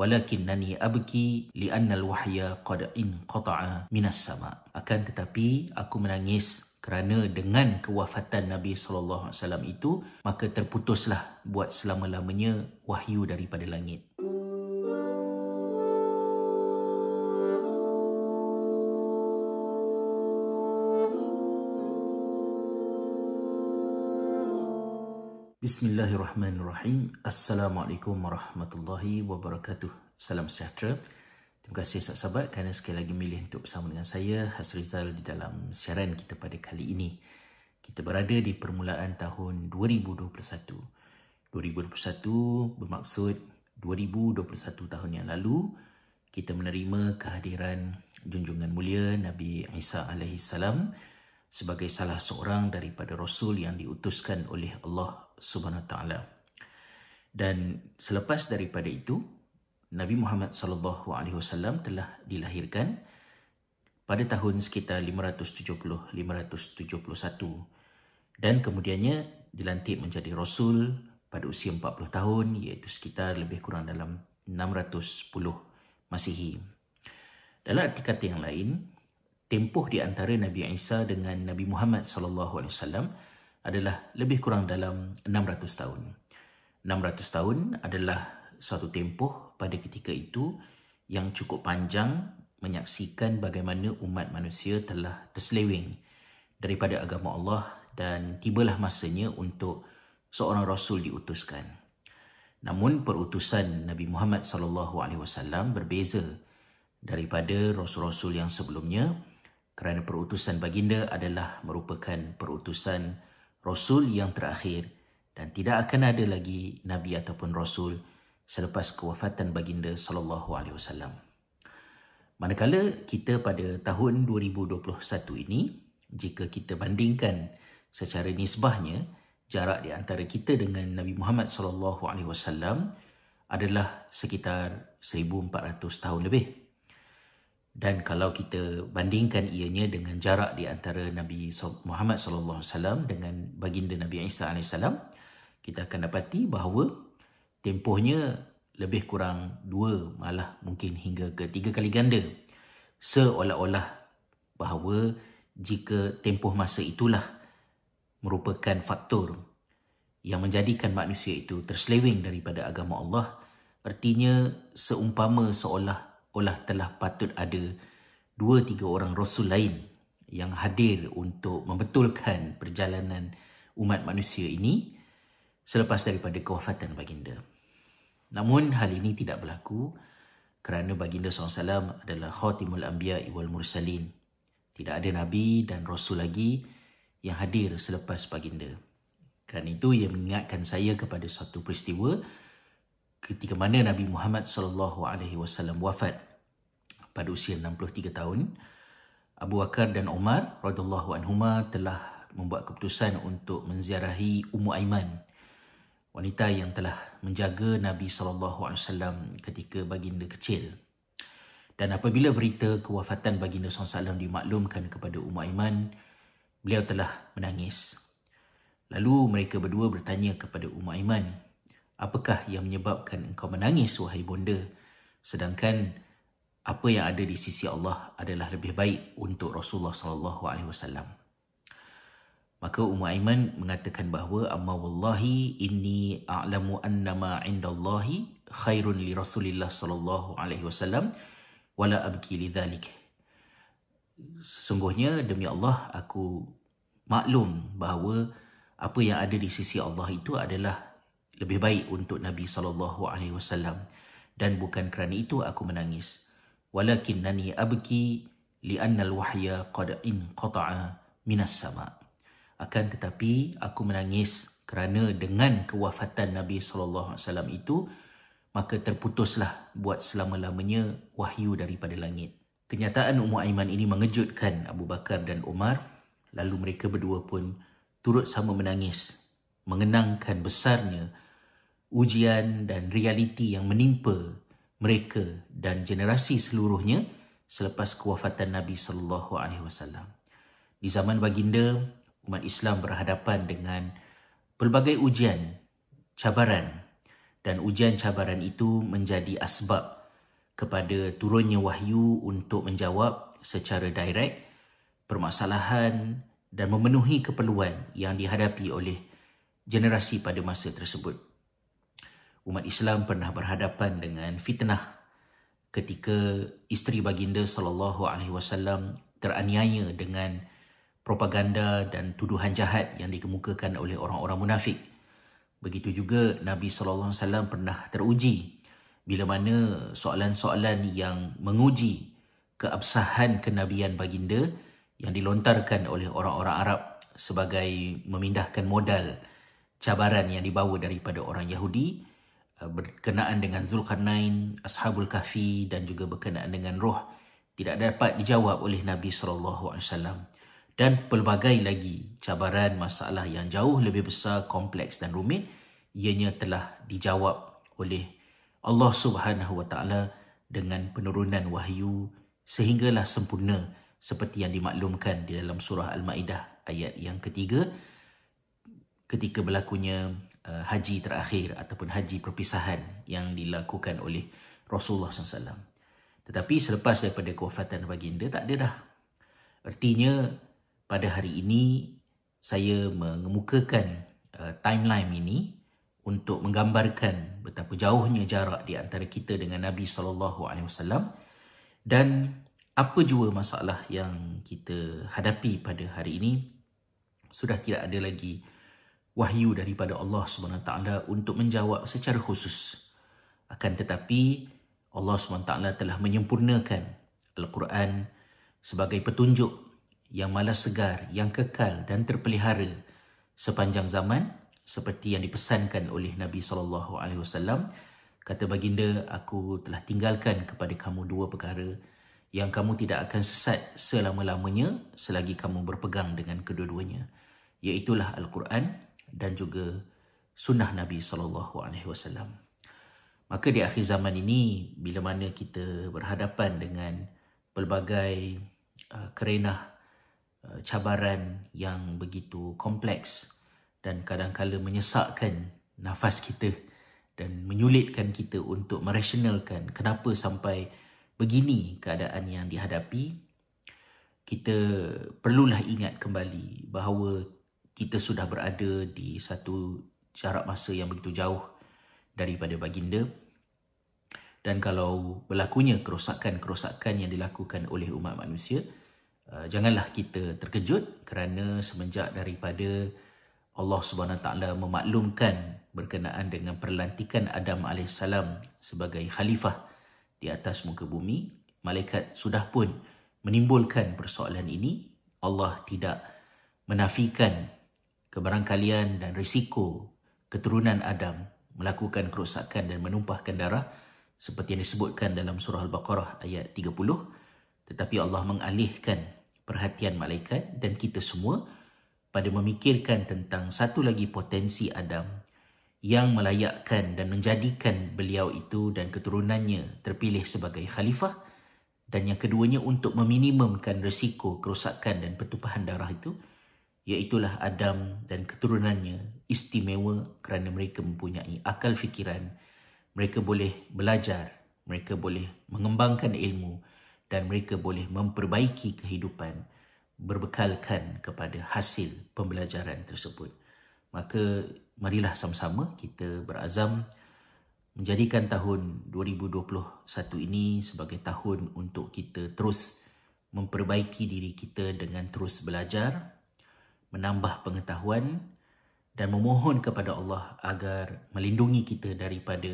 walakinnani abki li'anna al-wahya qad inqata'a minas sama. Akan tetapi aku menangis kerana dengan kewafatan Nabi sallallahu alaihi wasallam itu maka terputuslah buat selama-lamanya wahyu daripada langit Bismillahirrahmanirrahim. Assalamualaikum warahmatullahi wabarakatuh. Salam sejahtera. Terima kasih sahabat-sahabat kerana sekali lagi milih untuk bersama dengan saya Hasrizal di dalam siaran kita pada kali ini. Kita berada di permulaan tahun 2021. 2021 bermaksud 2021 tahun yang lalu kita menerima kehadiran junjungan mulia Nabi Isa alaihissalam sebagai salah seorang daripada rasul yang diutuskan oleh Allah Subhanahu taala. Dan selepas daripada itu, Nabi Muhammad sallallahu alaihi wasallam telah dilahirkan pada tahun sekitar 570 571 dan kemudiannya dilantik menjadi rasul pada usia 40 tahun iaitu sekitar lebih kurang dalam 610 Masihi. Dalam arti kata yang lain, tempoh di antara Nabi Isa dengan Nabi Muhammad sallallahu alaihi wasallam adalah lebih kurang dalam 600 tahun. 600 tahun adalah satu tempoh pada ketika itu yang cukup panjang menyaksikan bagaimana umat manusia telah terseleweng daripada agama Allah dan tibalah masanya untuk seorang rasul diutuskan. Namun perutusan Nabi Muhammad sallallahu alaihi wasallam berbeza daripada rasul-rasul yang sebelumnya kerana perutusan baginda adalah merupakan perutusan Rasul yang terakhir dan tidak akan ada lagi Nabi ataupun Rasul selepas kewafatan baginda sallallahu alaihi wasallam. Manakala kita pada tahun 2021 ini, jika kita bandingkan secara nisbahnya, jarak di antara kita dengan Nabi Muhammad sallallahu alaihi wasallam adalah sekitar 1400 tahun lebih. Dan kalau kita bandingkan ianya dengan jarak di antara Nabi Muhammad sallallahu alaihi wasallam dengan baginda Nabi Isa alaihi salam, kita akan dapati bahawa tempohnya lebih kurang dua malah mungkin hingga ke tiga kali ganda. Seolah-olah bahawa jika tempoh masa itulah merupakan faktor yang menjadikan manusia itu terseleweng daripada agama Allah, artinya seumpama seolah olah telah patut ada dua tiga orang rasul lain yang hadir untuk membetulkan perjalanan umat manusia ini selepas daripada kewafatan baginda. Namun hal ini tidak berlaku kerana baginda SAW adalah khatimul anbiya wal mursalin. Tidak ada nabi dan rasul lagi yang hadir selepas baginda. Kerana itu ia mengingatkan saya kepada satu peristiwa ketika mana Nabi Muhammad sallallahu alaihi wasallam wafat pada usia 63 tahun Abu Bakar dan Umar radhiyallahu anhuma telah membuat keputusan untuk menziarahi Ummu Aiman wanita yang telah menjaga Nabi sallallahu alaihi wasallam ketika baginda kecil dan apabila berita kewafatan baginda SAW dimaklumkan kepada Ummu Aiman, beliau telah menangis. Lalu mereka berdua bertanya kepada Ummu Aiman, apakah yang menyebabkan engkau menangis wahai bonda sedangkan apa yang ada di sisi Allah adalah lebih baik untuk Rasulullah sallallahu alaihi wasallam. Maka Ummu Aiman mengatakan bahawa amma wallahi inni a'lamu anna ma 'indallahi khairun li Rasulillah sallallahu alaihi wasallam wala abki lidzalik sesungguhnya demi Allah aku maklum bahawa apa yang ada di sisi Allah itu adalah lebih baik untuk Nabi sallallahu alaihi wasallam. Dan bukan kerana itu aku menangis. Walakinnani abki li'anna al-wahya qad inqata'a minas sama. Akan tetapi aku menangis kerana dengan kewafatan Nabi sallallahu alaihi wasallam itu maka terputuslah buat selama-lamanya wahyu daripada langit. Kenyataan Ummu Aiman ini mengejutkan Abu Bakar dan Umar. Lalu mereka berdua pun turut sama menangis mengenangkan besarnya ujian dan realiti yang menimpa mereka dan generasi seluruhnya selepas kewafatan Nabi sallallahu alaihi wasallam. Di zaman baginda, umat Islam berhadapan dengan pelbagai ujian, cabaran dan ujian cabaran itu menjadi asbab kepada turunnya wahyu untuk menjawab secara direct permasalahan dan memenuhi keperluan yang dihadapi oleh generasi pada masa tersebut. Umat Islam pernah berhadapan dengan fitnah ketika isteri baginda sallallahu alaihi wasallam teraniaya dengan propaganda dan tuduhan jahat yang dikemukakan oleh orang-orang munafik. Begitu juga Nabi sallallahu alaihi wasallam pernah teruji bila mana soalan-soalan yang menguji keabsahan kenabian baginda yang dilontarkan oleh orang-orang Arab sebagai memindahkan modal cabaran yang dibawa daripada orang Yahudi berkenaan dengan Zulkarnain, Ashabul Kahfi dan juga berkenaan dengan roh tidak dapat dijawab oleh Nabi wasallam. Dan pelbagai lagi cabaran masalah yang jauh lebih besar, kompleks dan rumit ianya telah dijawab oleh Allah Subhanahu wa taala dengan penurunan wahyu sehinggalah sempurna seperti yang dimaklumkan di dalam surah Al-Maidah ayat yang ketiga. Ketika berlakunya uh, haji terakhir ataupun haji perpisahan yang dilakukan oleh Rasulullah SAW. Tetapi selepas daripada kewafatan baginda tak ada dah. Artinya pada hari ini saya mengemukakan uh, timeline ini untuk menggambarkan betapa jauhnya jarak di antara kita dengan Nabi wasallam dan apa jua masalah yang kita hadapi pada hari ini sudah tidak ada lagi wahyu daripada Allah taala untuk menjawab secara khusus. Akan tetapi Allah taala telah menyempurnakan al-Quran sebagai petunjuk yang malas segar yang kekal dan terpelihara sepanjang zaman seperti yang dipesankan oleh Nabi sallallahu alaihi wasallam. Kata baginda aku telah tinggalkan kepada kamu dua perkara yang kamu tidak akan sesat selama-lamanya selagi kamu berpegang dengan kedua-duanya iaitu al-Quran dan juga sunnah Nabi sallallahu alaihi wasallam. Maka di akhir zaman ini bila mana kita berhadapan dengan pelbagai uh, kerenah uh, cabaran yang begitu kompleks dan kadang-kala menyesakkan nafas kita dan menyulitkan kita untuk merasionalkan kenapa sampai begini keadaan yang dihadapi kita perlulah ingat kembali bahawa kita sudah berada di satu jarak masa yang begitu jauh daripada baginda dan kalau berlakunya kerosakan-kerosakan yang dilakukan oleh umat manusia uh, janganlah kita terkejut kerana semenjak daripada Allah Subhanahu Taala memaklumkan berkenaan dengan perlantikan Adam AS sebagai khalifah di atas muka bumi, malaikat sudah pun menimbulkan persoalan ini. Allah tidak menafikan kebarangkalian dan risiko keturunan Adam melakukan kerosakan dan menumpahkan darah seperti yang disebutkan dalam surah Al-Baqarah ayat 30 tetapi Allah mengalihkan perhatian malaikat dan kita semua pada memikirkan tentang satu lagi potensi Adam yang melayakkan dan menjadikan beliau itu dan keturunannya terpilih sebagai khalifah. Dan yang keduanya untuk meminimumkan risiko kerosakan dan pertumpahan darah itu iaitulah Adam dan keturunannya istimewa kerana mereka mempunyai akal fikiran mereka boleh belajar mereka boleh mengembangkan ilmu dan mereka boleh memperbaiki kehidupan berbekalkan kepada hasil pembelajaran tersebut. Maka marilah sama-sama kita berazam menjadikan tahun 2021 ini sebagai tahun untuk kita terus memperbaiki diri kita dengan terus belajar, menambah pengetahuan dan memohon kepada Allah agar melindungi kita daripada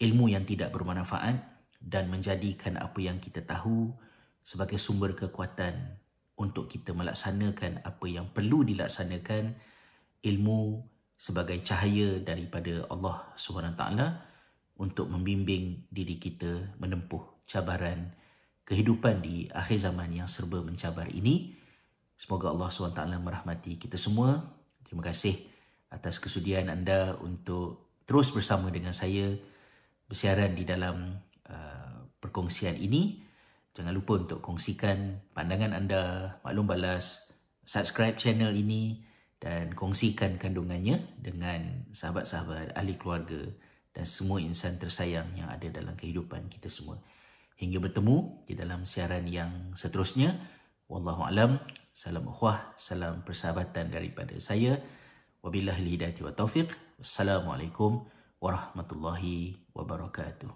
ilmu yang tidak bermanfaat dan menjadikan apa yang kita tahu sebagai sumber kekuatan untuk kita melaksanakan apa yang perlu dilaksanakan ilmu sebagai cahaya daripada Allah SWT untuk membimbing diri kita menempuh cabaran kehidupan di akhir zaman yang serba mencabar ini. Semoga Allah SWT merahmati kita semua. Terima kasih atas kesudian anda untuk terus bersama dengan saya bersiaran di dalam uh, perkongsian ini. Jangan lupa untuk kongsikan pandangan anda, maklum balas, subscribe channel ini dan kongsikan kandungannya dengan sahabat-sahabat ahli keluarga dan semua insan tersayang yang ada dalam kehidupan kita semua. Hingga bertemu di dalam siaran yang seterusnya. Wallahu alam. Salam ukhwah, salam persahabatan daripada saya. Wabillahi hidayati wa taufiq. Wassalamualaikum warahmatullahi wabarakatuh.